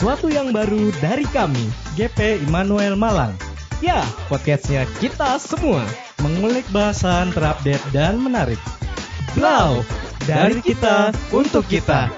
sesuatu yang baru dari kami, GP Immanuel Malang. Ya, podcastnya kita semua. Mengulik bahasan terupdate dan menarik. Blau, dari kita untuk kita.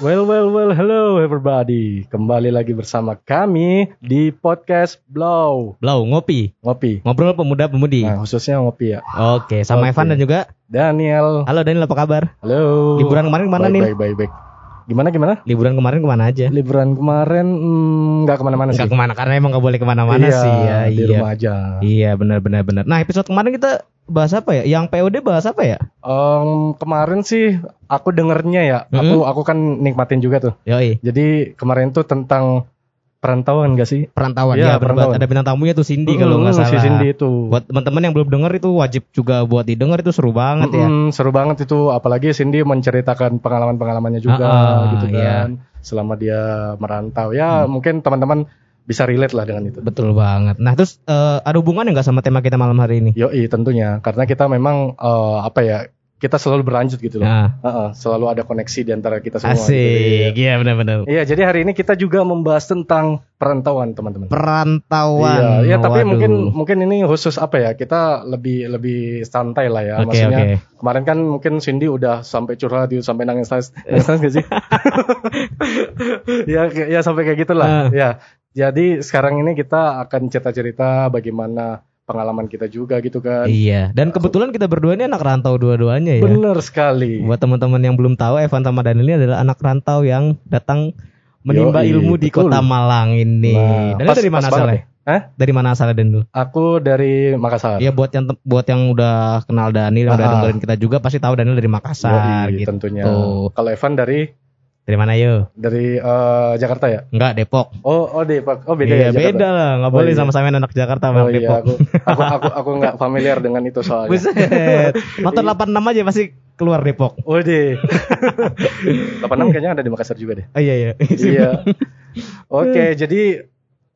Well, well, well, hello everybody. Kembali lagi bersama kami di podcast Blow. Blau, ngopi. Ngopi. Ngobrol pemuda-pemudi. Nah, khususnya ngopi ya. Oke, sama Oke. Evan dan juga. Daniel. Halo Daniel, apa kabar? Halo. Liburan kemarin ke mana baik, nih? Baik, baik, baik. Gimana, gimana? Liburan kemarin ke mana aja? Liburan kemarin hmm, nggak ke mana-mana sih. Enggak ke mana karena emang nggak boleh ke mana-mana Iya, sih ya. Di iya. rumah aja. Iya, benar benar benar. Nah, episode kemarin kita bahas apa ya? Yang POD bahas apa ya? Em, kemarin sih aku dengernya ya. Mm-mm. Aku aku kan nikmatin juga tuh. Yoi, Jadi kemarin tuh tentang perantauan gak sih? perantauan Iya, ya, bener perantauan. ada bintang tamunya tuh Cindy kalau nggak Mm, salah. Si Cindy itu. Buat teman-teman yang belum denger itu wajib juga buat didengar itu seru banget ya. Mm-mm, seru banget itu apalagi Cindy menceritakan pengalaman-pengalamannya juga Ah, ah, gitu iya. kan selama dia merantau ya mungkin teman-teman bisa relate lah dengan itu Betul banget. Nah, terus eh, ada hubungannya nggak sama tema kita malam hari ini? yoi tentunya karena kita memang eh, apa ya kita selalu berlanjut gitu loh Nah, Heeh, selalu ada koneksi di antara kita semua gitu. asik. Iya, benar-benar. Iya, jadi hari ini kita juga membahas tentang perantauan, teman-teman. Perantauan. Iya, iya, tapi Waduh. mungkin mungkin ini khusus apa ya? Kita lebih lebih santai lah ya. Oke, Maksudnya oke. kemarin kan mungkin Cindy udah sampai curhat, dia sampai nangis nangis, nangis, nangis gak sih? ya, ya sampai kayak gitulah. Ah. Ya, jadi sekarang ini kita akan cerita-cerita bagaimana pengalaman kita juga gitu kan. Iya, dan kebetulan kita berdua ini anak rantau dua-duanya ya. Bener sekali. Buat teman-teman yang belum tahu, Evan sama Daniel ini adalah anak rantau yang datang menimba Yoi, ilmu di betul. kota Malang ini. Nah, Daniel pas- dari mana asalnya? Hah? Dari mana asalnya Daniel? Aku dari Makassar. Iya buat yang buat yang udah kenal Daniel, yang udah Ah. dengerin kita juga pasti tahu Daniel dari Makassar Yoi, gitu. tentunya. Kalau Evan dari Dari mana yo? dari eh, Jakarta ya? Enggak, Depok. Oh, oh Depok. Oh beda iya, ya Jakarta? beda lah, nggak Oh, boleh iya. sama-sama anak Jakarta Oh Bang iya, Depok. aku aku aku aku nggak familiar dengan itu soalnya. Buset. Nonton 86 aja pasti keluar Depok. Waduh. 86 kayaknya ada di Makassar juga deh. Oh iya iya. iya. Oke, jadi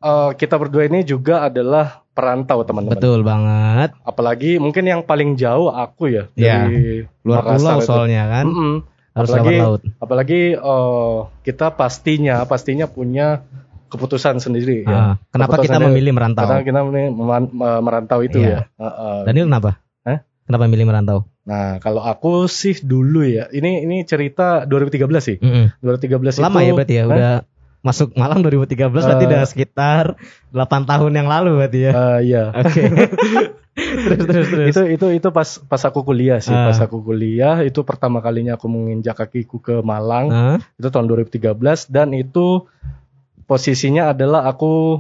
eh, kita berdua ini juga adalah perantau teman-teman. Betul banget. Apalagi mungkin yang paling jauh aku ya Iya. dari Luar Makassar pulau itu. soalnya kan. Mm-mm. Harus apalagi lewat laut. apalagi eh, kita pastinya pastinya punya keputusan sendiri ya. Ah, kenapa Keputusan kita memilih merantau? Karena kita ini meman- me- merantau itu Iya. ya. Heeh. Daniel kenapa? Hah? Kenapa milih merantau? Nah, kalau aku sih dulu ya. Ini ini cerita 2013 sih. Mm-mm. 2013 Lama itu ya berarti ya, Hah? udah masuk Malang 2013 berarti Eh. udah sekitar 8 tahun yang lalu berarti ya. Eh, iya. Oke. terus terus terus. Itu itu itu pas pas aku kuliah sih. Ah. Pas aku kuliah itu pertama kalinya aku menginjak kakiku ke Malang. Hah? Itu tahun 2013 dan itu posisinya adalah aku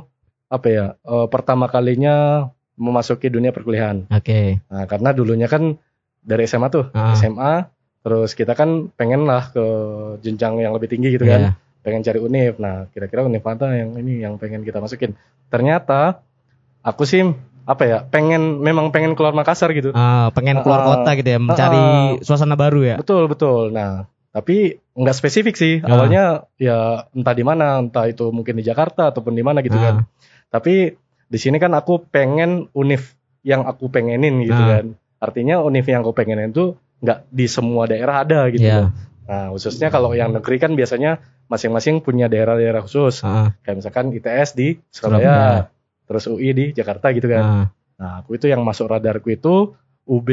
apa ya? eh, pertama kalinya memasuki dunia perkuliahan. Oke. Nah, karena dulunya kan dari SMA tuh, Ah. SMA terus kita kan pengen lah ke jenjang yang lebih tinggi gitu Iya. kan. Pengen cari univ. Nah, kira-kira univ mana yang ini yang pengen kita masukin. Ternyata aku sih apa ya, pengen memang pengen keluar Makassar gitu. Ah, pengen keluar Ah. kota gitu ya, mencari suasana baru ya. Betul, betul. Nah, tapi nggak spesifik sih. Ah. Awalnya ya entah di mana, entah itu mungkin di Jakarta ataupun di mana gitu Ah. kan. Tapi di sini kan aku pengen univ yang aku pengenin gitu Ah. kan. Artinya univ yang aku pengenin itu nggak di semua daerah ada gitu. Loh. Nah, khususnya kalau yang negeri kan biasanya masing-masing punya daerah-daerah khusus. Ah, Kayak misalkan ITS di Surabaya, Surabaya. terus UI di Jakarta gitu kan. ah, Nah, aku itu yang masuk radarku itu UB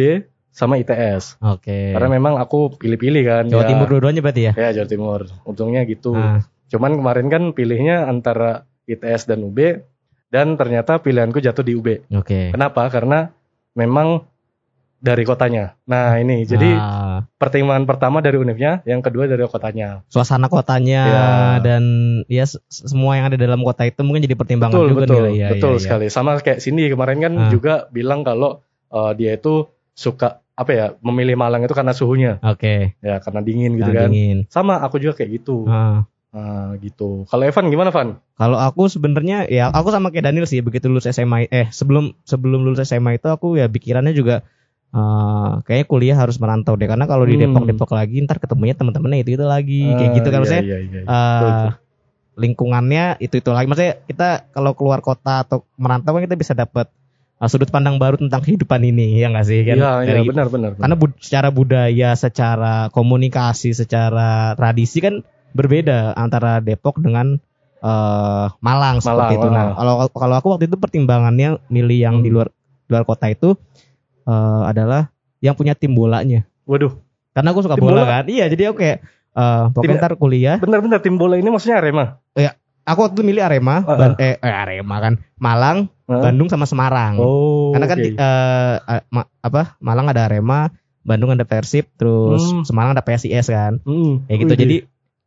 sama ITS. Oke. Karena memang aku pilih-pilih kan. Jawa ya. Timur dua-duanya berarti ya? Ya Jawa Timur. Untungnya gitu. Ah, Cuman kemarin kan pilihnya antara ITS dan UB dan ternyata pilihanku jatuh di UB. Oke. Kenapa? Karena memang dari kotanya. Nah, ini jadi Ah, pertimbangan pertama dari univnya, yang kedua dari kotanya. suasana kotanya Ya. dan ya semua yang ada dalam kota itu mungkin jadi pertimbangan betul, juga betul, nih. Iya, betul iya, iya. sekali. Sama kayak Cindy kemarin kan Ah. juga bilang kalau uh, dia itu suka apa ya, memilih Malang itu karena suhunya, Oke. ya karena dingin gitu Nah, kan. dingin. Sama aku juga kayak gitu. Ah. Nah, gitu. Kalau Evan gimana, Van? Kalau aku sebenarnya ya aku sama kayak Daniel sih begitu lulus SMA eh sebelum sebelum lulus SMA itu aku ya pikirannya juga eh kayaknya kuliah harus merantau deh karena kalau di Hmm. Depok Depok lagi ntar ketemunya teman-temannya itu itu lagi kayak Ah, gitu kan iya, maksudnya iya, iya, iya. eh, Betul, betul. lingkungannya itu itu lagi maksudnya kita kalau keluar kota atau merantau kan kita bisa dapat uh, sudut pandang baru tentang kehidupan ini ya nggak sih kan Iya, iya, benar, benar. benar. karena bud- secara budaya secara komunikasi secara tradisi kan berbeda antara Depok dengan eh, Malang seperti Malang, itu. Nah, ah. kalau kalau aku waktu itu pertimbangannya milih yang di Hmm. luar luar kota itu eh, adalah yang punya tim bolanya. Waduh, Karena aku suka Tim bola bola? kan. Iya, jadi aku kayak eh pokoknya Tidak. ntar kuliah. bener-bener tim bola ini maksudnya Arema. Aku waktu milih Arema, Ah, Ban- eh, eh, Arema kan, Malang, Hah? Bandung sama Semarang. Oh, Karena kan oke. di- eh, ma- apa Malang ada Arema, Bandung ada Persib, terus Hmm. Semarang ada PSIS kan. Hmm, Kayak gitu. Jadi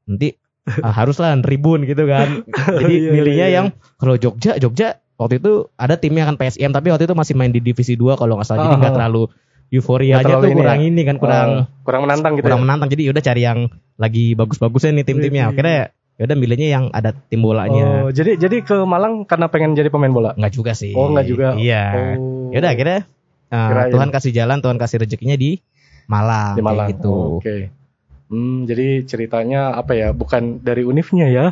nanti eh, haruslah tribun gitu kan. Jadi Iya, milihnya iya, iya. yang kalau Jogja, Jogja waktu itu ada timnya kan PSM tapi waktu itu masih main di divisi 2 kalau nggak salah. Jadi Ah, nggak ah. terlalu euforianya Nggak tuh ini kurang ya? ini kan kurang Ah, kurang menantang gitu kurang ya. menantang. Jadi udah cari yang lagi bagus-bagusnya nih tim-timnya. Wih. Akhirnya ya udah milihnya yang ada tim bolanya. Oh, jadi jadi ke Malang karena pengen jadi pemain bola. Enggak juga sih. Oh, nggak juga. Iya. Oh. Ya udah akhirnya uh, Kirain. Tuhan kasih jalan, Tuhan kasih rezekinya di Malang, di Malang. gitu. Oh, Oke. Hmm, jadi ceritanya apa ya? Bukan dari univnya ya?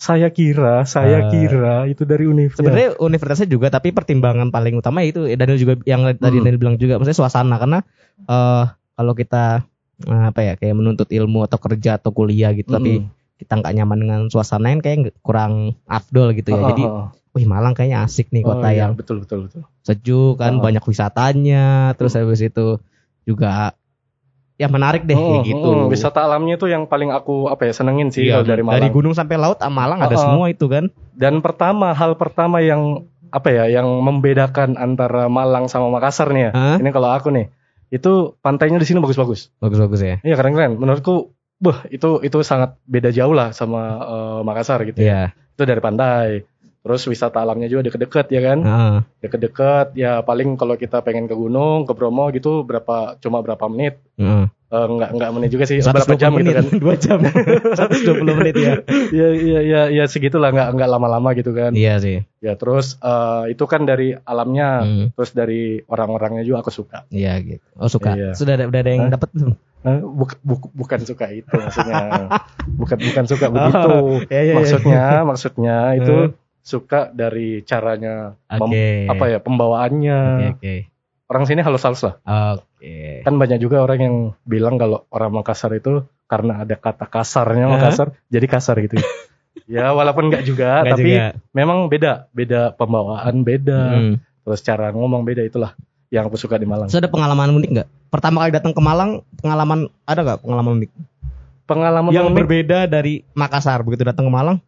Saya kira, saya Eh, kira itu dari univnya. Sebenarnya universitasnya juga, tapi pertimbangan paling utama itu Daniel juga yang tadi Hmm. Daniel bilang juga, maksudnya suasana karena eh kalau kita eh, apa ya kayak menuntut ilmu atau kerja atau kuliah gitu, tapi Mm-mm. kita nggak nyaman dengan suasana yang kayak kurang afdol gitu ya. Ah, Jadi, ah, ah. wih Malang kayaknya asik nih Oh, kota iya, yang betul betul betul. sejuk kan, Ah. banyak wisatanya, terus habis itu juga ya menarik deh kayak Hmm, gitu. hmm, wisata alamnya itu yang paling aku apa ya senengin sih Iya, kalau dari Malang. gunung sampai laut, ah, Malang ada Ah, ah. semua itu kan. Dan pertama hal pertama yang apa ya yang membedakan antara Malang sama Makassar nih ya. Hah? Ini kalau aku nih itu pantainya di sini bagus-bagus. Bagus-bagus ya. Iya keren-keren. Menurutku, bah itu itu sangat beda jauh lah sama eh, Makassar gitu. ya. Iya. Itu dari pantai. Terus wisata alamnya juga deket-deket ya kan. Heeh. Deket-deket ya paling kalau kita pengen ke gunung, ke Bromo gitu berapa cuma berapa menit. Heeh. Eh, enggak enggak menit juga sih, 120 berapa jam gitu menit, kan. Dua jam. 120 menit ya. Iya iya iya ya segitulah enggak enggak lama-lama gitu kan. Iya sih. Ya terus eh, itu kan dari alamnya, Hmm, terus dari orang-orangnya juga aku suka. Iya gitu. Oh suka. Iya. Sudah ada, udah ada yang Hah? dapat belum? Eh, buk- buk- bukan suka itu maksudnya. bukan bukan suka begitu. Iya, iya, iya. maksudnya maksudnya itu. Suka dari caranya mem- Oke. apa ya pembawaannya. Oke oke. Orang sini halus-halus lah. Oke. Kan banyak juga orang yang bilang kalau orang Makassar itu karena ada kata kasarnya Hah? Makassar jadi kasar gitu. ya walaupun enggak juga Nggak tapi juga. memang beda, beda pembawaan beda, Hmm. terus cara ngomong beda itulah yang aku suka di Malang. Terus ada pengalaman unik nggak? Pertama kali datang ke Malang, pengalaman ada nggak pengalaman unik? Pengalaman yang unik- berbeda dari Makassar begitu datang ke Malang?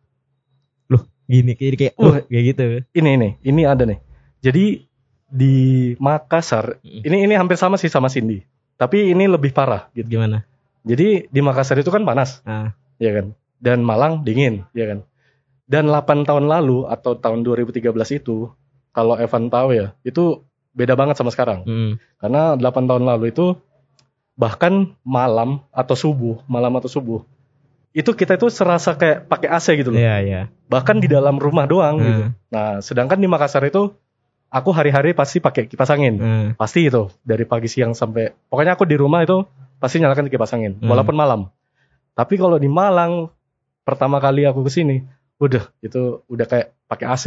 Gini kayak kayak uh, kayak gitu. ini ini ini ada nih. Jadi di Makassar Mm. ini ini hampir sama sih sama Cindy. Tapi ini lebih parah gitu. Gimana? Jadi di Makassar itu kan panas, Ah. ya kan? Dan Malang dingin, ya kan? Dan 8 tahun lalu atau tahun 2013 itu kalau Evan tahu ya, itu beda banget sama sekarang. Hmm. Karena 8 tahun lalu itu bahkan malam atau subuh, malam atau subuh itu kita itu serasa kayak pakai AC gitu loh. Iya iya. Bahkan di dalam rumah doang gitu. Hmm. Nah, sedangkan di Makassar itu aku hari-hari pasti pakai kipas angin. Hmm. Pasti itu dari pagi siang sampai pokoknya aku di rumah itu pasti nyalakan kipas angin Hmm. walaupun malam. Tapi kalau di Malang pertama kali aku ke sini, udah itu udah kayak pakai AC.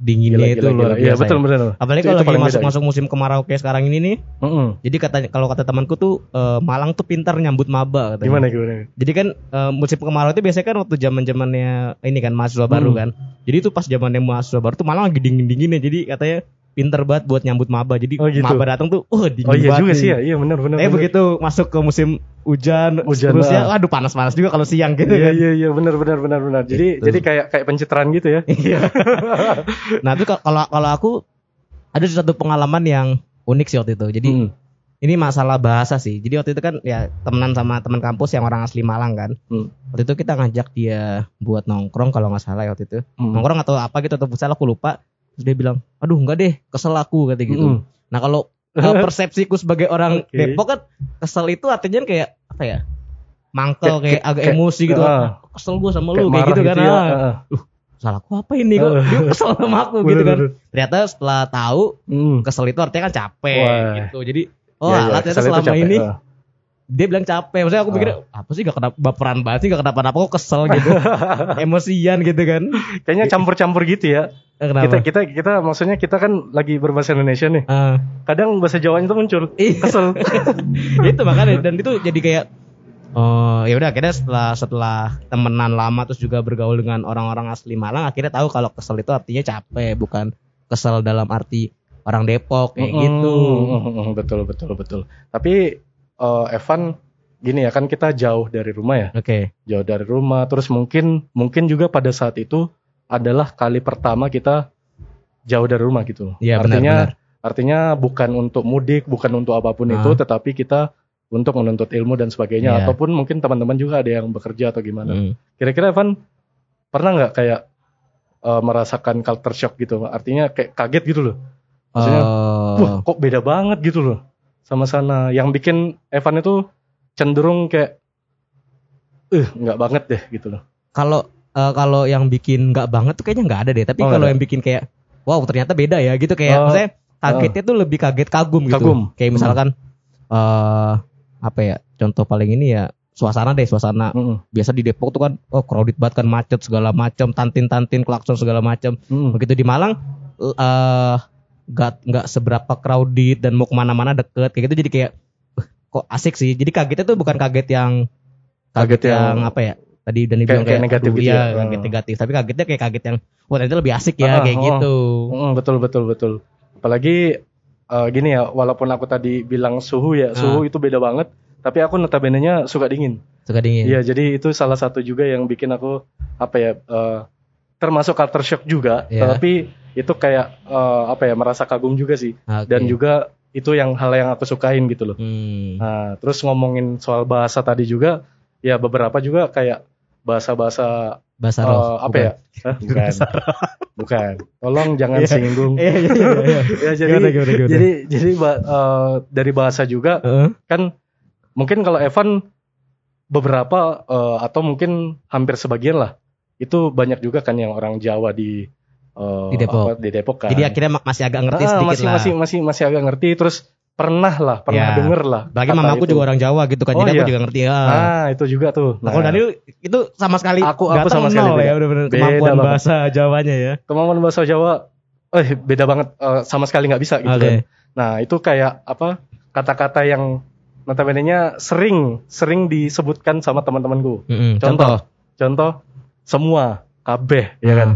Dinginnya Gila, itu gila, luar gila. Iya, biasa. betul ya. betul. Apalagi kalau lagi paling beda masuk masuk musim kemarau kayak sekarang ini nih. Mm-mm. Jadi katanya kalau kata temanku tuh eh, Malang tuh pintar nyambut maba katanya. Gimana gimana? Jadi kan eh, musim kemarau itu biasanya kan waktu zaman zamannya ini kan mahasiswa baru Hmm. kan. Jadi itu pas zamannya mahasiswa baru tuh Malang lagi dingin dinginnya. Jadi katanya pinter banget buat nyambut maba. Jadi Oh, gitu. maba datang tuh, oh dingin Oh iya banget juga nih. sih ya. Iya benar benar. Eh benar. begitu masuk ke musim hujan, Hujan, terusnya, ah. waduh panas panas juga kalau siang gitu Iya kan. iya iya benar benar benar benar. Jadi Gitu. jadi kayak kayak pencitraan gitu ya. Iya. nah itu kalau kalau aku ada satu pengalaman yang unik sih waktu itu. Jadi Hmm. ini masalah bahasa sih. Jadi waktu itu kan ya temenan sama teman kampus yang orang asli Malang kan. Hmm. Waktu itu kita ngajak dia buat nongkrong kalau nggak salah ya waktu itu. Hmm. Nongkrong atau apa gitu atau futsal aku lupa. Terus dia bilang, aduh nggak deh, kesel aku kata gitu. Hmm. Nah kalau uh, persepsiku sebagai orang Oke. Depok kan kesel itu artinya kayak apa ya? Mangkel Kayak- kayak, agak kayak- emosi gitu. ah. Kesel gue sama lu kayak marah gitu kan. ya. ah. Ah. Salah aku apa ini kok? Dia kesel sama aku gitu kan. Ternyata setelah tahu Hmm. kesel itu artinya kan capek Wah. gitu. Jadi oh iya, alah ternyata selama ini. Dia bilang capek. Maksudnya aku pikir apa sih gak kena baperan banget sih gak kenapa-napa kok kesel gitu. Emosian gitu kan. Kayaknya campur-campur gitu ya. Eh, Kita Kenapa? kita kita maksudnya kita kan lagi berbahasa Indonesia nih. Ah. Kadang bahasa Jawanya itu muncul. Iya. Kesel. itu makanya dan itu jadi kayak Oh ya udah akhirnya setelah setelah temenan lama terus juga bergaul dengan orang-orang asli Malang akhirnya tahu kalau kesel itu artinya capek bukan kesel dalam arti orang Depok kayak Mm-mm, gitu. mm-mm, betul betul betul. Tapi eh, Evan gini ya kan kita jauh dari rumah ya, Oke. jauh dari rumah. Terus mungkin mungkin juga pada saat itu adalah kali pertama kita jauh dari rumah gitu. Iya artinya benar-benar. artinya bukan untuk mudik, bukan untuk apa pun Ah. itu, tetapi kita untuk menuntut ilmu dan sebagainya. Iya. Ataupun mungkin teman-teman juga ada yang bekerja atau gimana. Mm. Kira-kira Evan pernah nggak kayak eh, merasakan culture shock gitu? Artinya kayak kaget gitu loh. Maksudnya, Eh, Wah, kok beda banget gitu loh sama sana. Yang bikin Evan itu cenderung kayak eh nggak banget deh gitu loh. kalau eh, kalau yang bikin nggak banget tuh kayaknya nggak ada deh. Tapi Oh, kalau yang bikin kayak wow ternyata beda ya gitu kayak Oh, maksudnya kagetnya tuh lebih kaget kagum gitu. Kagum. Kayak misalkan eh apa ya contoh paling ini ya suasana deh suasana Mm-mm, biasa di Depok tuh kan oh crowded banget kan macet segala macam tantin-tantin klakson segala macam mm-mm. begitu di Malang eh nggak nggak seberapa crowded dan mau ke mana-mana deket kayak gitu jadi kayak "Eh, kok asik sih jadi kagetnya tuh bukan kaget yang kaget, Kaget yang- yang, apa ya tadi Dani Kayak- kayak kayak, negatif gitu iya, ya. kaget Hmm. negatif tapi kagetnya kayak kaget yang wah ternyata lebih asik ya Ah, kayak oh. gitu Mm, betul betul betul. Apalagi eh, gini ya, walaupun aku tadi bilang suhu ya, suhu itu beda banget. Tapi aku notabene-nya suka dingin. suka dingin Iya, jadi itu salah satu juga yang bikin aku apa ya, eh, termasuk culture shock juga. Iya. Tapi itu kayak eh, apa ya, merasa kagum juga sih. Oke. Dan juga itu yang hal yang aku sukain gitu loh. Hmm. Nah, terus ngomongin soal bahasa tadi juga, ya beberapa juga kayak bahasa-bahasa bahasa eh, roh apa ya? Hah, bukan. bukan. Tolong jangan Iya. singgung. iya iya, iya. ya jadi Gimana, gimana, gimana? jadi jadi eh, dari bahasa juga Heeh. kan mungkin kalau Evan beberapa eh, atau mungkin hampir sebagian lah itu banyak juga kan yang orang Jawa di eh, Di Depok. apa, di Depok kan. jadi akhirnya ma- masih agak ngerti Ah, sedikit masih lah masih masih masih agak ngerti terus pernah lah pernah Ya. denger lah. Kata mamaku itu. juga orang Jawa gitu kan, Oh, jadi iya. aku juga ngerti ya. Nah, itu juga tuh. Nah, kalau Daniel itu sama sekali Aku- aku sama sekali nol beda. ya benar-benar Beda kemampuan banget. bahasa Jawanya ya. kemampuan bahasa Jawa eh beda banget eh, sama sekali nggak bisa gitu Oke. kan. Nah, itu kayak apa? Kata-kata yang notabene-nya sering sering disebutkan sama teman-temanku. Mm-mm, Contoh. Contoh semua kabeh ya kan.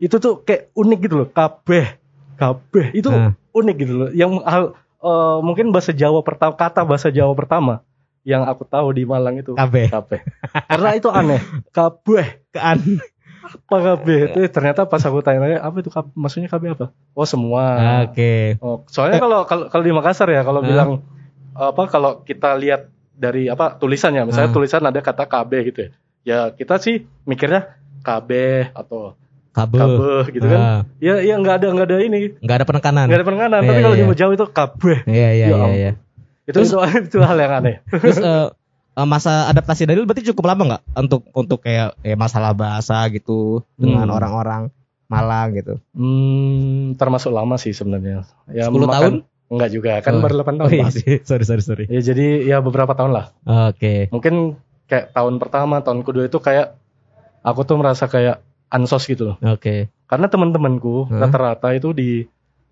Hmm. Itu tuh kayak unik gitu loh, kabeh. Kabeh itu Nah. unik gitu loh. Yang eh, mungkin bahasa Jawa pertama kata bahasa Jawa pertama yang aku tahu di Malang itu Kabeh. kabeh. Karena itu aneh. Kabeh Kan. apa kabeh? Itu ternyata pas aku tanya apa itu kabeh? Maksudnya kabeh apa? Oh, semua. Oke. Oh, soalnya kalau kalau kalau di Makassar ya kalau Hah? bilang apa kalau kita lihat dari apa tulisannya misalnya Hah? tulisan ada kata KB gitu ya. Ya kita sih mikirnya KB atau Kabel. kabeh gitu kan. Ah, Ya ya nggak ada nggak ada ini, nggak ada penekanan. nggak ada penekanan. Tapi Iya, kalau iya. di Jawa itu kabeh. Iya iya Ya iya ampun. iya. Itu Terus- itu, itu hal yang aneh. Terus eh, masa adaptasi Daniel berarti cukup lama nggak untuk untuk kayak eh, masalah bahasa gitu dengan Hmm. orang-orang Malang gitu. Hmm, termasuk lama sih sebenarnya. Ya 10 makan- tahun? Enggak juga, kan Oh. baru 8 tahun. Oh, iya sorry sorry sorry. Ya jadi ya beberapa tahun lah. Oke. Mungkin kayak tahun pertama, tahun kedua itu kayak aku tuh merasa kayak ansos gitu loh. Oke. Karena teman-temanku rata-rata itu di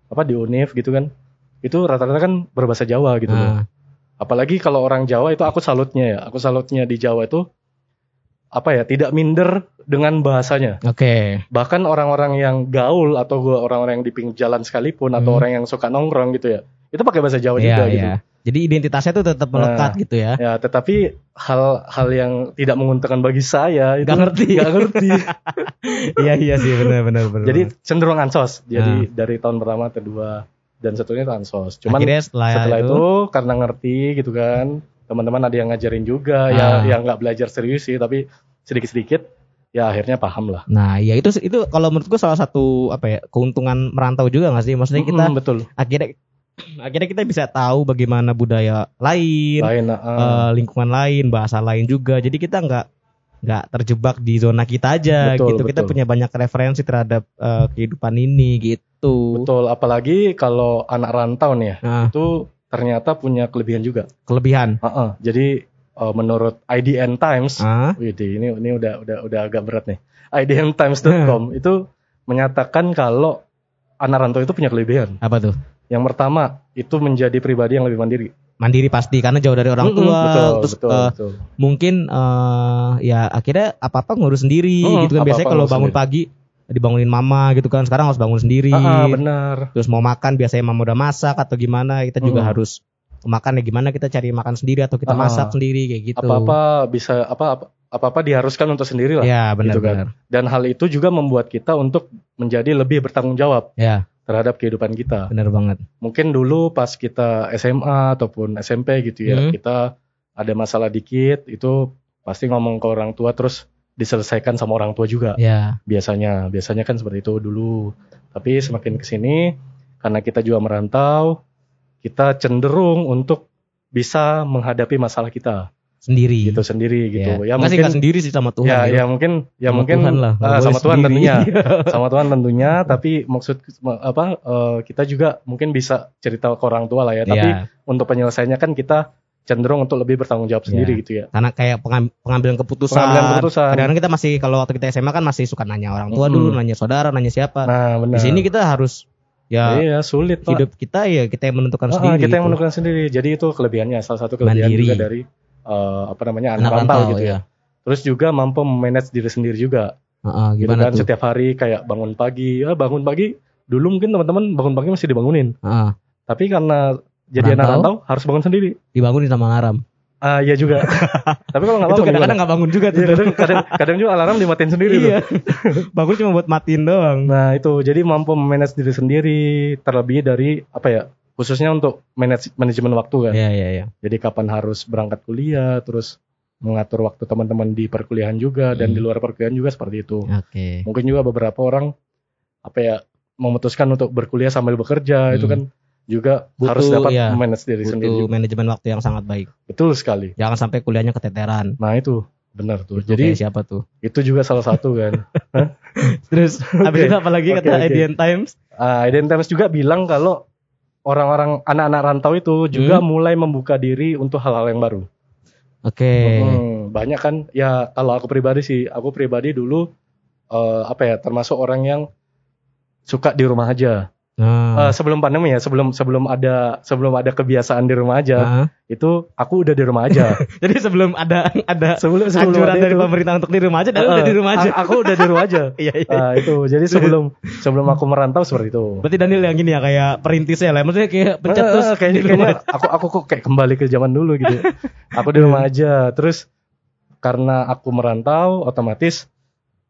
apa di Unif gitu kan. Itu rata-rata kan berbahasa Jawa gitu loh. Ah, Apalagi kalau orang Jawa itu aku salutnya ya. Aku salutnya di Jawa itu apa ya, tidak minder dengan bahasanya. Oke. Bahkan orang-orang yang gaul atau gua orang-orang yang di pinggir jalan sekalipun atau Hmm. orang yang suka nongkrong gitu ya. Itu pakai bahasa Jawa Iya juga gitu. Jadi identitasnya tuh tetap melekat gitu ya. Ya, tetapi hal-hal yang tidak menguntungkan bagi saya itu Gak ngerti. nggak ngerti. iya iya sih benar benar benar. Jadi cenderung ansos. Jadi dari tahun pertama, kedua dan satunya itu ansos. Cuman akhirnya setelah, setelah itu, itu karena ngerti gitu kan, teman-teman ada yang ngajarin juga, Ah. ya yang nggak belajar serius sih, tapi sedikit-sedikit ya akhirnya paham lah. Nah, ya itu itu kalau menurut gua salah satu apa ya keuntungan merantau juga nggak sih? Maksudnya kita Mm, betul. akhirnya akhirnya kita bisa tahu bagaimana budaya lain, Lain, ah. eh, lingkungan lain, bahasa lain juga. Jadi kita nggak nggak terjebak di zona kita aja Betul, gitu. Kita betul. punya banyak referensi terhadap eh, kehidupan ini gitu. betul. Apalagi kalau anak rantau nih ya, Nah, itu ternyata punya kelebihan juga. kelebihan. Ah, ah. Jadi eh, menurut IDN Times, Ah, Wih, ini ini udah udah udah agak berat nih. IDNTimes.com itu menyatakan kalau anak rantau itu punya kelebihan. apa tuh? Yang pertama itu menjadi pribadi yang lebih mandiri. mandiri pasti karena jauh dari orang tua betul, terus betul, eh, betul. mungkin eh, ya akhirnya apa-apa ngurus sendiri Mm, gitu kan biasanya kalau bangun pagi dibangunin mama gitu kan sekarang harus bangun sendiri Ah, ah, benar. terus mau makan biasanya mama udah masak atau gimana kita juga Mm. harus makan ya gimana kita cari makan sendiri atau kita Ah, masak sendiri kayak gitu Apa-apa bisa apa apa-apa diharuskan untuk sendiri lah. ya gitu kan. Dan hal itu juga membuat kita untuk menjadi lebih bertanggung jawab ya terhadap kehidupan kita. benar banget Mungkin dulu pas kita SMA ataupun SMP gitu ya, Hmm. kita ada masalah dikit itu pasti ngomong ke orang tua terus diselesaikan sama orang tua juga. ya biasanya biasanya kan seperti itu dulu tapi semakin ke sini karena kita juga merantau kita cenderung untuk bisa menghadapi masalah kita sendiri gitu sendiri gitu ya, ya, mungkin sendiri sih sama Tuhan ya gitu. ya mungkin ya Sama mungkin Tuhan lah, ah, boleh sama Tuhan sendiri. tentunya sama Tuhan tentunya tapi maksud apa eh, kita juga mungkin bisa cerita ke orang tua lah ya tapi Ya, untuk penyelesaiannya kan kita cenderung untuk lebih bertanggung jawab sendiri Ya. gitu ya karena kayak pengam- pengambilan keputusan pengambilan keputusan kadang-kadang kita masih kalau waktu kita SMA kan masih suka nanya orang tua Mm-mm. dulu nanya saudara nanya siapa nah benar di sini kita harus ya iya sulit Pak. hidup kita ya kita yang menentukan Ah, sendiri kita yang gitu. menentukan sendiri. Jadi itu kelebihannya, salah satu kelebihan Mandiri. juga dari eh, apa namanya anak, anak rantau, rantau gitu ya. ya Terus juga mampu manage diri sendiri juga. Heeh, Gitu gimana kan tuh setiap hari kayak bangun pagi, ah bangun pagi. Dulu mungkin teman-teman bangun pagi masih dibangunin. Heeh, Tapi karena jadi anak Rantau? rantau harus bangun sendiri. dibangunin sama alarm Ah iya juga. Tapi kalau nggak bangun kadang-kadang nggak bangun juga tuh Iya, kadang, kadang, kadang juga alarm dimatiin sendiri tuh. iya bangun cuma buat matiin doang Nah itu jadi mampu manage diri sendiri terlebih dari apa ya khususnya untuk manajemen waktu kan. iya iya iya Jadi kapan harus berangkat kuliah, terus mengatur waktu teman-teman di perkuliahan juga dan Hmm. di luar perkuliahan juga seperti itu. oke Mungkin juga beberapa orang apa ya memutuskan untuk berkuliah sambil bekerja Hmm. itu kan juga Butuh, harus dapat iya, manage diri sendiri. butuh juga. manajemen waktu yang sangat baik Betul sekali. jangan sampai kuliahnya keteteran Nah itu benar tuh. Itu Jadi siapa tuh itu juga salah satu kan. terus habis itu apa lagi oke, kata. IDN Times Eden Times juga bilang kalau orang-orang anak-anak rantau itu juga Hmm. mulai membuka diri untuk hal-hal yang baru. oke Hmm, banyak kan ya kalau aku pribadi sih aku pribadi dulu eh, apa ya termasuk orang yang suka di rumah aja nah Eh, sebelum pandemi ya sebelum sebelum ada sebelum ada kebiasaan di rumah aja nah. itu aku udah di rumah aja. Jadi sebelum ada ada sebelum sebelum anjuran ada dari itu, pemerintah untuk di rumah aja dan eh, udah di rumah aja. a- aku udah di rumah aja. Iya iya. Nah, itu. Jadi sebelum sebelum aku merantau seperti itu. Berarti Daniel yang gini ya kayak perintisnya lah. Maksudnya kayak pencet Eh, terus eh, kayaknya, kayaknya aku aku kok kayak kembali ke zaman dulu gitu. aku di rumah aja. Terus karena aku merantau, otomatis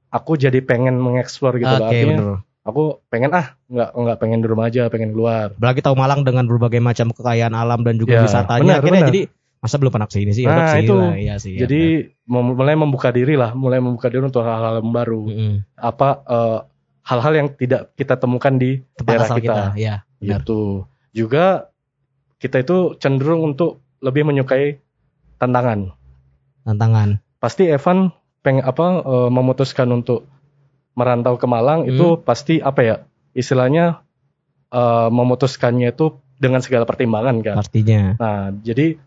aku jadi pengen mengeksplor gitu Oke loh. Artinya. bener. Aku pengen ah nggak nggak pengen di rumah aja, pengen keluar. Apalagi tahu Malang dengan berbagai macam kekayaan alam dan juga Ya, wisatanya. benar, Akhirnya benar. jadi masa belum pernah ke sini sih? Ya Nah, itu. lah. Iya sih. ya jadi mem- mulai membuka diri lah, mulai membuka diri untuk hal-hal yang baru. benar. Mm-mm. Apa eh, hal-hal yang tidak kita temukan di tempat daerah kita. kita. Ya benar. Gitu. Juga kita itu cenderung untuk lebih menyukai tantangan. Tantangan. pasti Evan pengen apa eh, memutuskan untuk merantau ke Malang Hmm. itu pasti apa ya istilahnya eh, memutuskannya itu dengan segala pertimbangan kan. Pastinya. Nah jadi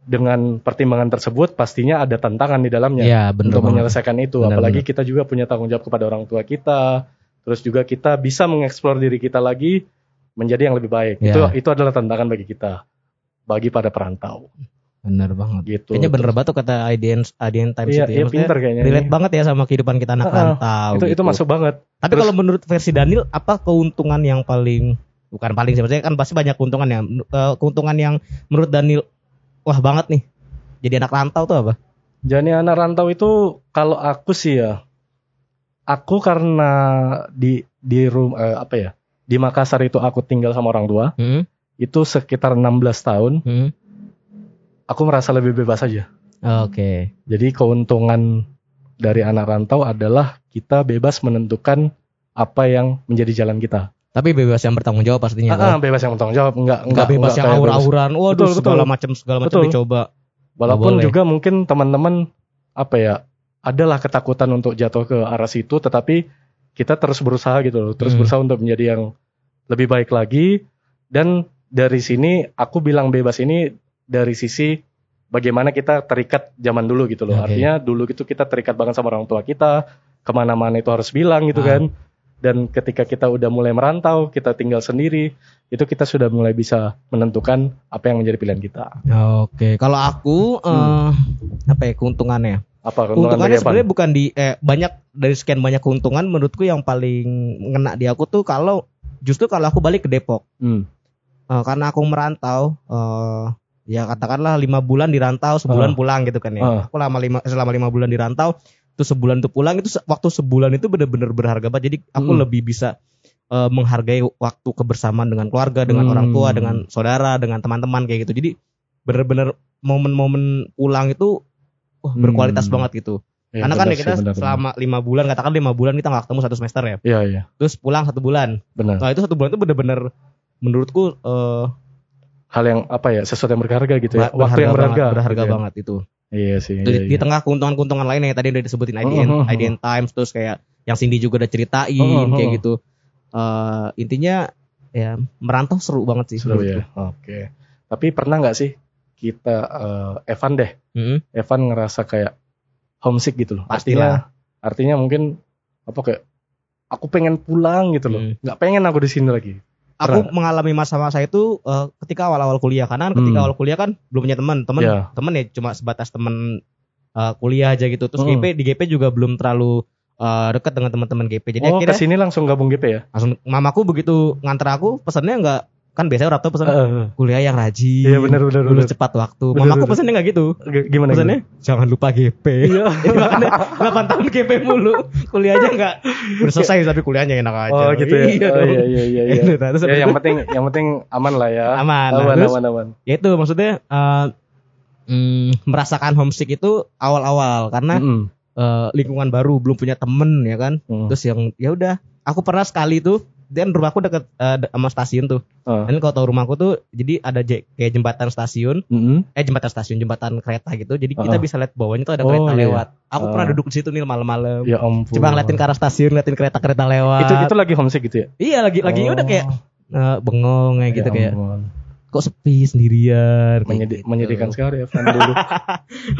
dengan pertimbangan tersebut pastinya ada tantangan di dalamnya Iya benar untuk banget. menyelesaikan itu. Benar, Apalagi kita juga punya tanggung jawab kepada orang tua kita. Terus juga kita bisa mengeksplor diri kita lagi menjadi yang lebih baik. Ya. Itu itu adalah tantangan bagi kita bagi pada perantau Benar banget. gitu. Kayaknya bener banget tuh kata IDN IDN Times Iya, itu ya. iya pinter kayaknya. relate ini. banget ya sama kehidupan kita anak rantau. itu itu gitu. masuk banget. Tapi Terus- kalau menurut versi Daniel apa keuntungan yang paling bukan paling sih maksudnya kan pasti banyak keuntungan ya. Eh, keuntungan yang menurut Daniel wah banget nih. Jadi anak rantau tuh apa? Jadi anak rantau itu kalau aku sih ya, aku karena di di room eh, apa ya di Makassar itu aku tinggal sama orang tua Hmm? itu sekitar 16 tahun, Hmm? Aku merasa lebih bebas aja. Oke. Jadi keuntungan dari anak rantau adalah kita bebas menentukan apa yang menjadi jalan kita. Tapi bebas yang bertanggung jawab pastinya. Ah, ah, bebas yang bertanggung jawab, enggak Enggak bebas yang kayak bebas. aur-auran. Waduh, Betul, betul. segala macam segala macam dicoba. Walaupun boleh. juga mungkin teman-teman apa ya, adalah ketakutan untuk jatuh ke arah situ, tetapi kita terus berusaha gitu loh, terus Hmm. berusaha untuk menjadi yang lebih baik lagi. Dan dari sini aku bilang bebas ini dari sisi bagaimana kita terikat zaman dulu gitu loh. Oke. Artinya dulu gitu kita terikat banget sama orang tua kita, ke mana-mana itu harus bilang gitu Ah. kan. dan ketika kita udah mulai merantau, kita tinggal sendiri, itu kita sudah mulai bisa menentukan apa yang menjadi pilihan kita. Oke, kalau aku eh, apa ya keuntungannya? Apa keuntungan Keuntungannya sebenarnya bukan di eh, banyak dari sekian banyak keuntungan menurutku yang paling ngena di aku tuh kalau justru kalau aku balik ke Depok. Hmm. Eh, karena aku merantau eh, ya katakanlah lima bulan di rantau sebulan Ah. pulang gitu kan ya Ah. aku lama lima selama lima bulan di rantau terus sebulan itu pulang itu waktu sebulan itu bener-bener berharga banget jadi aku Hmm. lebih bisa eh, menghargai waktu kebersamaan dengan keluarga dengan Hmm. orang tua dengan saudara dengan teman-teman kayak gitu jadi bener-bener momen-momen pulang itu wah, berkualitas Hmm. banget gitu Ya, karena kan ya kita sih, benar, selama lima bulan katakan lima bulan kita nggak ketemu satu semester ya. Iya, iya, terus pulang satu bulan benar. nah itu satu bulan itu bener-bener menurutku eh, Hal yang apa ya, sesuatu yang berharga gitu ya. Ber- Waktu yang berharga. banget, berharga gitu ya. banget itu. Iya sih. Di, iya, di iya. tengah keuntungan-keuntungan lainnya yang tadi udah disebutin IDN, Oh, oh, oh. IDN Times terus kayak yang Cindy juga udah ceritain Oh, oh, oh. kayak gitu. Eh intinya ya merantau seru banget sih. Seru ya. Oke. Tapi pernah nggak sih kita eh, Evan deh, Mm-mm. Evan ngerasa kayak homesick gitu loh. Pastilah. Artinya, artinya mungkin apa kayak aku pengen pulang gitu loh. Hmm. Nggak pengen aku di sini lagi. Aku Pernah. mengalami masa-masa itu eh, ketika awal-awal kuliah karena kan ketika Hmm. awal kuliah kan belum punya teman, teman Iya. teman ya cuma sebatas teman eh, kuliah aja gitu. Terus Hmm. GP di GP juga belum terlalu eh, dekat dengan teman-teman GP. Jadi oh, akhirnya ke sini langsung gabung GP ya? langsung mamaku begitu nganter aku pesannya nggak kan biasanya orang tua pesan Heeh. kuliah yang rajin. Iya benar benar lulus benar. cepat waktu. Bener, Mamaku bener. pesannya nggak gitu. G- Gimana? Pesannya jangan lupa GP. Iya. Jadi makanya 8 tahun GP mulu. Kuliahnya enggak udah selesai tapi kuliahnya enak aja. Oh gitu ya. Iya oh, iya iya iya. iya. Gitu, terus ya, yang penting yang penting aman lah ya. Aman. Nah, Aman terus- aman aman. ya itu maksudnya eh, mm, merasakan homesick itu awal-awal karena Mm-mm. eh, lingkungan baru belum punya temen ya kan. Mm. Terus yang ya udah aku pernah sekali tuh dan rumahku deket de- sama stasiun tuh. Oh. Dan kalau tahu rumahku tuh jadi ada je- kayak jembatan stasiun Mm-mm. eh jembatan stasiun jembatan kereta gitu jadi kita Heeh. bisa lihat bawahnya tuh ada Oh, kereta iya. lewat aku pernah Oh. duduk di situ nih malam-malam Ya ampun. coba ngeliatin ke arah stasiun ngeliatin kereta-kereta lewat Itu itu lagi homesick gitu ya? iya lagi lagi Oh. udah kayak eh, bengong kayak gitu Ya kayak ampun. kok sepi sendirian kayak Menyedi- gitu. menyedihkan sekali Evan dulu.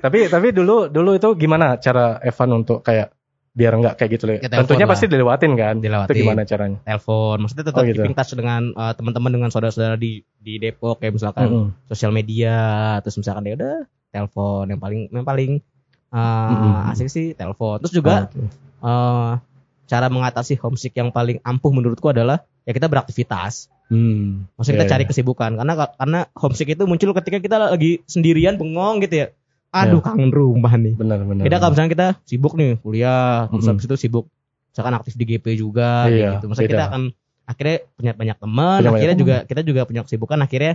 tapi tapi dulu dulu itu gimana cara Evan untuk kayak biar nggak kayak gitu loh. Ya, Tentunya lah. pasti dilewatin kan. Dilewatin. Itu gimana caranya? telepon maksudnya tetap Oh, gitu. keeping touch dengan eh, teman-teman dengan saudara-saudara di di Depok kayak misalkan Mm-mm. sosial media terus misalkan ya udah telepon yang paling yang paling eh, Mm-mm. asik sih telepon terus juga Oh, oke. eh, cara mengatasi homesick yang paling ampuh menurutku adalah ya kita beraktivitas. Hmm. Maksudnya kita Iya, cari iya. kesibukan karena karena homesick itu muncul ketika kita lagi sendirian bengong gitu ya. Aduh Iya. kangen rumah nih. Benar benar. Kita kalau misalnya kita sibuk nih kuliah, terus Mm-mm. habis itu sibuk misalkan aktif di GP juga Iya, gitu. Maksudnya kita akan akhirnya punya banyak teman, Punya akhirnya juga kita juga punya kesibukan akhirnya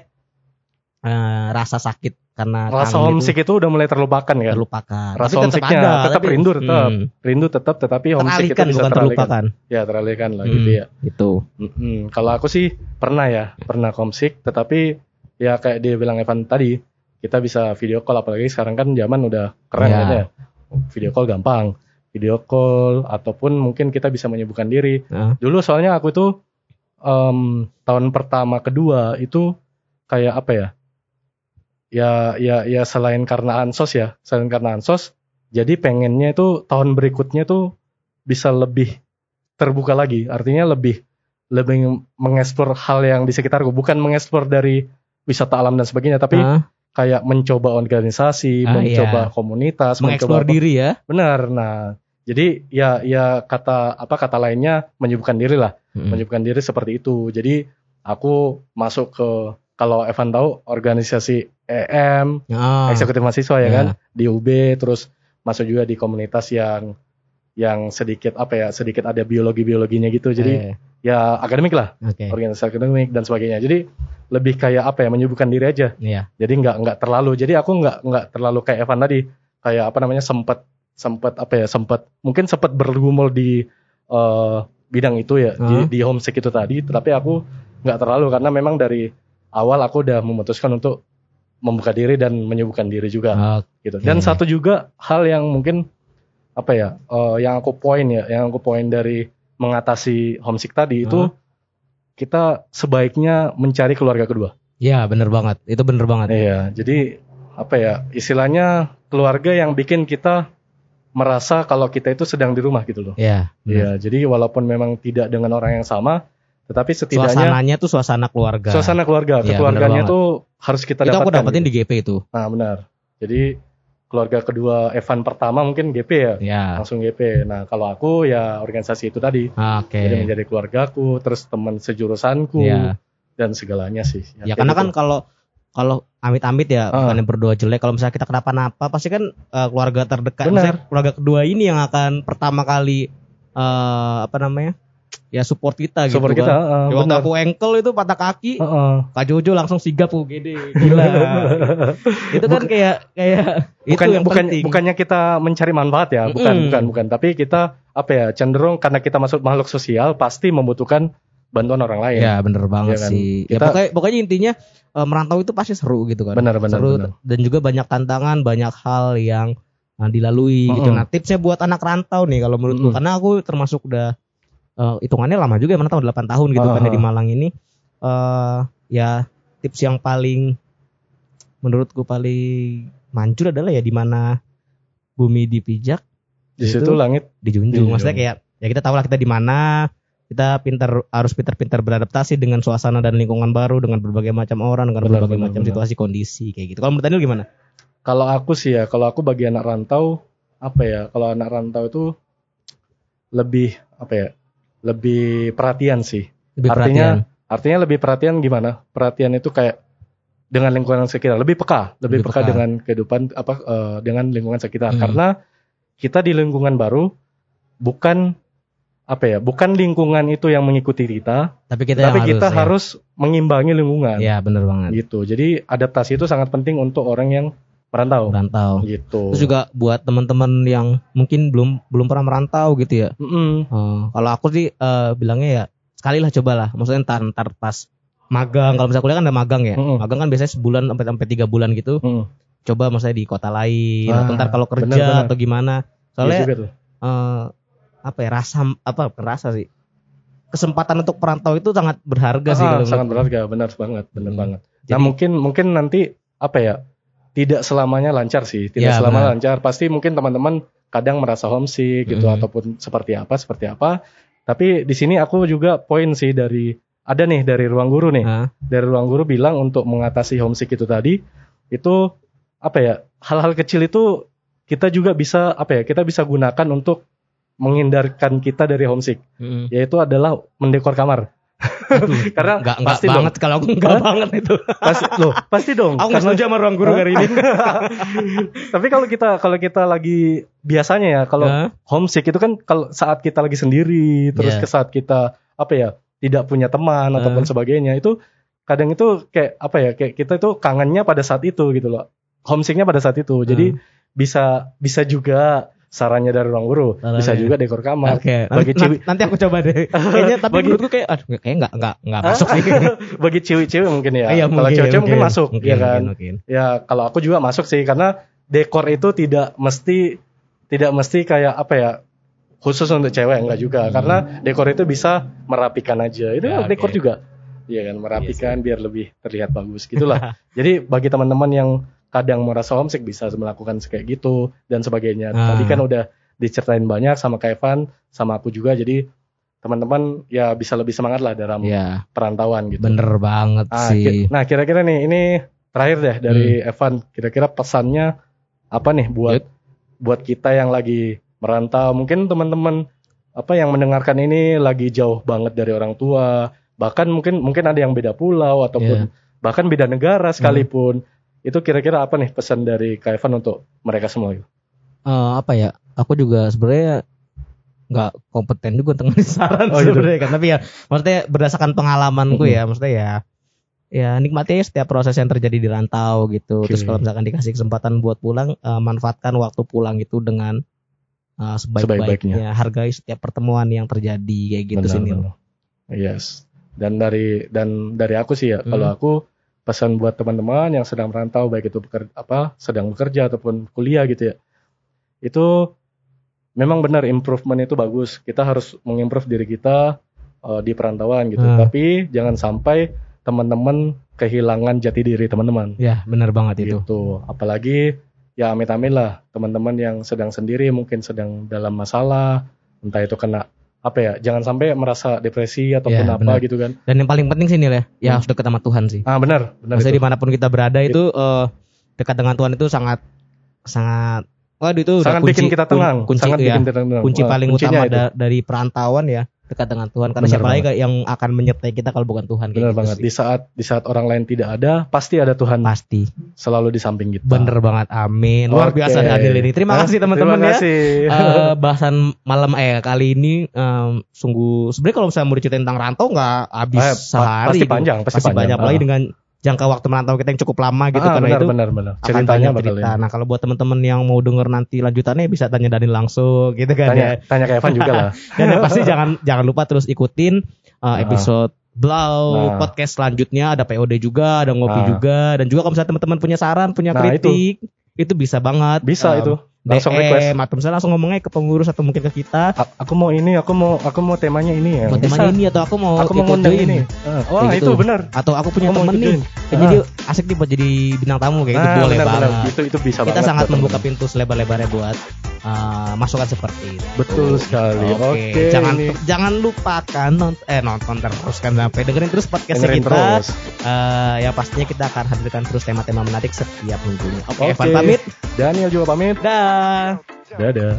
eh, rasa sakit karena rasa homesick itu udah mulai terlupakan itu kan. terlupakan. Rasa Tapi tetap homesicknya ada, tetap tapi- rindu tetap. Hmm, Rindu tetap tetapi homesick itu bisa bukan terlupakan. Ya teralihkan lah Hmm. gitu ya. Gitu. Mm-mm. Kalau aku sih pernah ya, pernah homesick, tetapi ya kayak dia bilang Evan tadi, kita bisa video call apalagi sekarang kan zaman udah keren kan ya. Video call gampang. Video call ataupun mungkin kita bisa menyibukkan diri. Nah. Dulu soalnya aku tuh em, tahun pertama kedua itu kayak apa ya? Ya ya ya selain karena ansos ya, selain karena ansos, jadi pengennya itu tahun berikutnya tuh bisa lebih terbuka lagi. Artinya lebih lebih mengeksplor hal yang di sekitarku, bukan mengeksplor dari wisata alam dan sebagainya, tapi Hah? Kayak mencoba organisasi, Ah, mencoba iya. komunitas, mengeksplor mencoba diri ya. Benar. Nah, jadi ya ya kata apa kata lainnya menyibukkan diri lah, Hmm. menyibukkan diri seperti itu. Jadi aku masuk ke kalau Evan tahu organisasi EM, Ah, eksekutif mahasiswa ya Ya. kan, di UB terus masuk juga di komunitas yang yang sedikit apa ya, sedikit ada biologi-biologinya gitu. Jadi eh, ya akademik lah, oke. organisasi akademik dan sebagainya. Jadi lebih kayak apa ya, menyibukkan diri aja. Iya. Jadi nggak nggak terlalu. Jadi aku nggak nggak terlalu kayak Evan tadi, kayak apa namanya sempat sempat apa ya sempat mungkin sempat bergumul di eh, bidang itu ya Hah? di, di homesick itu tadi. Tapi aku nggak terlalu karena memang dari awal aku udah memutuskan untuk membuka diri dan menyibukkan diri juga Oke. gitu. Dan satu juga hal yang mungkin apa ya eh, yang aku poin ya, yang aku poin dari mengatasi homesick tadi itu Hah? kita sebaiknya mencari keluarga kedua. Ya bener banget. Itu bener banget. Iya, jadi apa ya istilahnya keluarga yang bikin kita merasa kalau kita itu sedang di rumah gitu loh. Ya. Iya, jadi walaupun memang tidak dengan orang yang sama, tetapi setidaknya Suasananya tuh suasana keluarga. suasana keluarga, Iya, kekeluarganya bener tuh harus kita itu aku dapatkan. dapetin gitu. di GP itu. Nah, benar. Jadi keluarga kedua Evan pertama mungkin GP ya, Ya. langsung GP. Nah, kalau aku ya organisasi itu tadi. Oke. Jadi menjadi keluargaku, terus teman sejurusanku Iya. dan segalanya sih. Ya kayak karena gitu. kan kalau kalau amit-amit ya Ah. bukan yang berdoa jelek kalau misalnya kita kenapa-napa pasti kan eh, keluarga terdekat Benar. keluarga kedua ini yang akan pertama kali eh, apa namanya ya support kita gitu support kan. kita, uh, Ya, waktu benar. aku engkel itu patah kaki Heeh. Kak Jojo langsung sigap UGD gila itu kan kayak kayak bukan itu yang bukan penting bukannya kita mencari manfaat ya, bukan Mm-mm. bukan bukan, tapi kita apa ya cenderung karena kita masuk makhluk sosial pasti membutuhkan bantuan orang lain. ya bener banget Iya kan? sih ya Kita- pokoknya pokoknya intinya eh, merantau itu pasti seru gitu kan Benar benar seru benar. dan juga banyak tantangan banyak hal yang uh, dilalui gitu Mm-mm. nah tipsnya buat anak rantau nih kalau menurutku Mm-mm. karena aku termasuk udah uh, hitungannya lama juga ya mana tahun 8 tahun gitu kan ya di Malang ini eh ya tips yang paling menurutku paling manjur adalah ya di mana bumi dipijak Di Itu- situ langit dijunjung Dijunjung. maksudnya kayak ya kita tahu lah kita di mana kita pintar harus pintar-pintar beradaptasi dengan suasana dan lingkungan baru dengan berbagai macam orang dengan Benar, berbagai benar, macam benar. situasi kondisi kayak gitu kalau menurut Daniel gimana Kalau aku sih ya, kalau aku bagi anak rantau apa ya? Kalau anak rantau itu lebih apa ya? Lebih perhatian sih. lebih Artinya- perhatian Artinya lebih perhatian gimana? Perhatian itu kayak dengan lingkungan sekitar, lebih peka, lebih, Lebih peka, peka. dengan kehidupan apa eh, dengan lingkungan sekitar. Hmm. Karena kita di lingkungan baru bukan apa ya? Bukan lingkungan itu yang mengikuti kita, tapi kita tapi kita ya. harus mengimbangi lingkungan. ya bener banget Gitu. Jadi adaptasi itu sangat penting untuk orang yang merantau. merantau Gitu. terus juga buat teman-teman yang mungkin belum belum pernah merantau gitu ya Mm-mm. Eh, kalau aku sih eh, bilangnya ya sekali lah cobalah maksudnya ntar ntar pas magang kalau misalnya kuliah kan ada magang ya Mm-mm. magang kan biasanya sebulan sampai sampai tiga bulan gitu Mm. coba maksudnya di kota lain Ah, atau ntar kalau kerja benar-benar. atau gimana soalnya juga tuh. eh, apa ya rasa apa rasa sih kesempatan untuk perantau itu sangat berharga sih Ah, kalau sangat berharga, benar banget, benar Hmm. banget. nah Jadi- mungkin mungkin nanti apa ya? Tidak selamanya lancar sih, tidak Ya, selamanya benar. lancar. Pasti mungkin teman-teman kadang merasa homesick gitu Hmm. ataupun seperti apa, seperti apa. Tapi di sini aku juga poin sih dari ada nih dari ruang guru nih. Ah, Dari ruang guru bilang untuk mengatasi homesick itu tadi itu apa ya? Hal-hal kecil itu kita juga bisa apa ya? Kita bisa gunakan untuk menghindarkan kita dari homesick, mm. yaitu adalah mendekor kamar. Aduh, Karena nggak nggak pasti dong. banget kalau aku nggak banget itu Pasti loh, pasti dong. aku Karena- setuju sama ruang guru hari ini Tapi kalau kita kalau kita lagi biasanya ya kalau Hah? homesick itu kan kalau saat kita lagi sendiri terus Iya. ke saat kita apa ya tidak punya teman Hah? ataupun sebagainya itu kadang itu kayak apa ya kayak kita itu kangennya pada saat itu gitu loh. Homesicknya pada saat itu. Jadi Hmm. bisa bisa juga sarannya dari ruang guru, bisa juga dekor kamar. Oke, Bagi nanti, cewek- nanti aku coba deh. Kayaknya tapi Bagi- menurutku kayak aduh kayak nggak nggak nggak masuk sih. Bagi cewek-cewek mungkin ya. Iya, kalau cewek-cewek mungkin, masuk, mungkin, ya kan. mungkin, mungkin. Ya kalau aku juga masuk sih karena dekor itu tidak mesti tidak mesti kayak apa ya khusus untuk cewek enggak juga Hmm. karena dekor itu bisa merapikan aja itu Ya, dekor oke. juga Iya kan merapikan biar lebih terlihat bagus gitulah jadi bagi teman-teman yang kadang merasa homesick bisa melakukan kayak gitu dan sebagainya Ah. tadi kan udah diceritain banyak sama Kak Evan sama aku juga jadi teman-teman ya bisa lebih semangat lah dalam Iya, perantauan gitu bener banget Ah, sih. ki- nah kira-kira nih ini terakhir deh dari Evan. Kira-kira pesannya apa nih buat Yuk. buat kita yang lagi merantau? Mungkin teman-teman apa yang mendengarkan ini lagi jauh banget dari orang tua, bahkan mungkin mungkin ada yang beda pulau ataupun Iya. bahkan beda negara sekalipun. Itu kira-kira apa nih pesan dari Kak Evan untuk mereka semua? Eh, apa ya? Aku juga sebenarnya nggak kompeten juga ngasih saran Oh, gitu. sebenarnya kan. Tapi ya maksudnya berdasarkan pengalamanku ya, maksudnya ya ya nikmati setiap proses yang terjadi di rantau gitu. Terus Oke. kalau misalkan dikasih kesempatan buat pulang, eh, manfaatkan waktu pulang itu dengan eh, sebaik-baiknya. Hargai setiap pertemuan yang terjadi kayak gitu sih. Nil. Benar-benar. Yes. Dan dari dan dari aku sih ya, Hmm. kalau aku pesan buat teman-teman yang sedang merantau baik itu beker- apa sedang bekerja ataupun kuliah gitu ya. Itu memang benar improvement itu bagus. Kita harus mengimprove diri kita uh, di perantauan gitu. Hmm. Tapi jangan sampai teman-teman kehilangan jati diri teman-teman. Ya benar banget itu. Gitu. Apalagi ya amit-amit lah teman-teman yang sedang sendiri mungkin sedang dalam masalah entah itu kena apa ya jangan sampai merasa depresi ataupun Ya, apa benar. gitu kan Dan yang paling penting sih Nil ya, ya Hmm. harus dekat sama Tuhan sih. ah benar benar Maksudnya itu. di mana pun kita berada itu eh, dekat dengan Tuhan itu sangat sangat waduh itu udah sangat kunci, bikin kita tenang kun- kunci sangat ya, bikin kita tenang kunci paling utama itu. da- dari perantauan ya dekat dengan Tuhan karena Benar siapa lagi banget. yang akan menyertai kita kalau bukan Tuhan benar gitu banget sih. di saat di saat orang lain tidak ada pasti ada Tuhan pasti selalu di samping kita bener banget amin luar Oke. biasa Daniel ini terima Ah, kasih teman-teman terima ya kasih. Eh, bahasan malam eh kali ini em, sungguh sebenarnya kalau misalnya mau diceritain tentang rantau nggak habis Eh, sehari pasti gitu. panjang, pasti pasti, banyak panjang. apalagi Ah. dengan jangka waktu merantau kita yang cukup lama gitu Ah, karena benar, itu benar benar akan ceritanya bakal cerita. ini. Nah kalau buat teman-teman yang mau denger nanti lanjutannya bisa tanya Daniel langsung gitu kan tanya ya. tanya ke Evan juga lah Dan yang pasti jangan jangan lupa terus ikutin uh, episode Blau Nah. podcast selanjutnya ada POD juga, ada ngopi Nah. juga dan juga kalau misalnya teman-teman punya saran, punya Nah, kritik itu, bisa banget. bisa Um, itu langsung request DM atau misalnya langsung ngomongnya ke pengurus atau mungkin ke kita. A- aku mau ini aku mau aku mau temanya ini ya Bisa. temanya ini atau aku mau aku mau ngundang ini Ah, wah Kayak itu gitu. benar Atau aku punya Aku mau temen nih. join. Ya, jadi asik nih buat jadi bintang tamu kayak gitu Nah, boleh benar, benar. banget. itu itu bisa Kita banget sangat membuka teman-teman. pintu selebar-lebarnya buat uh, masukan seperti itu. betul sekali Oke, oke jangan ini. jangan lupakan nont eh nonton terus kan sampai dengerin terus podcastnya dengerin kita. terus Eh, ya pastinya kita akan hadirkan terus tema-tema menarik setiap minggunya. Oke, Oke. Evan pamit. Daniel juga pamit Dah. Dadah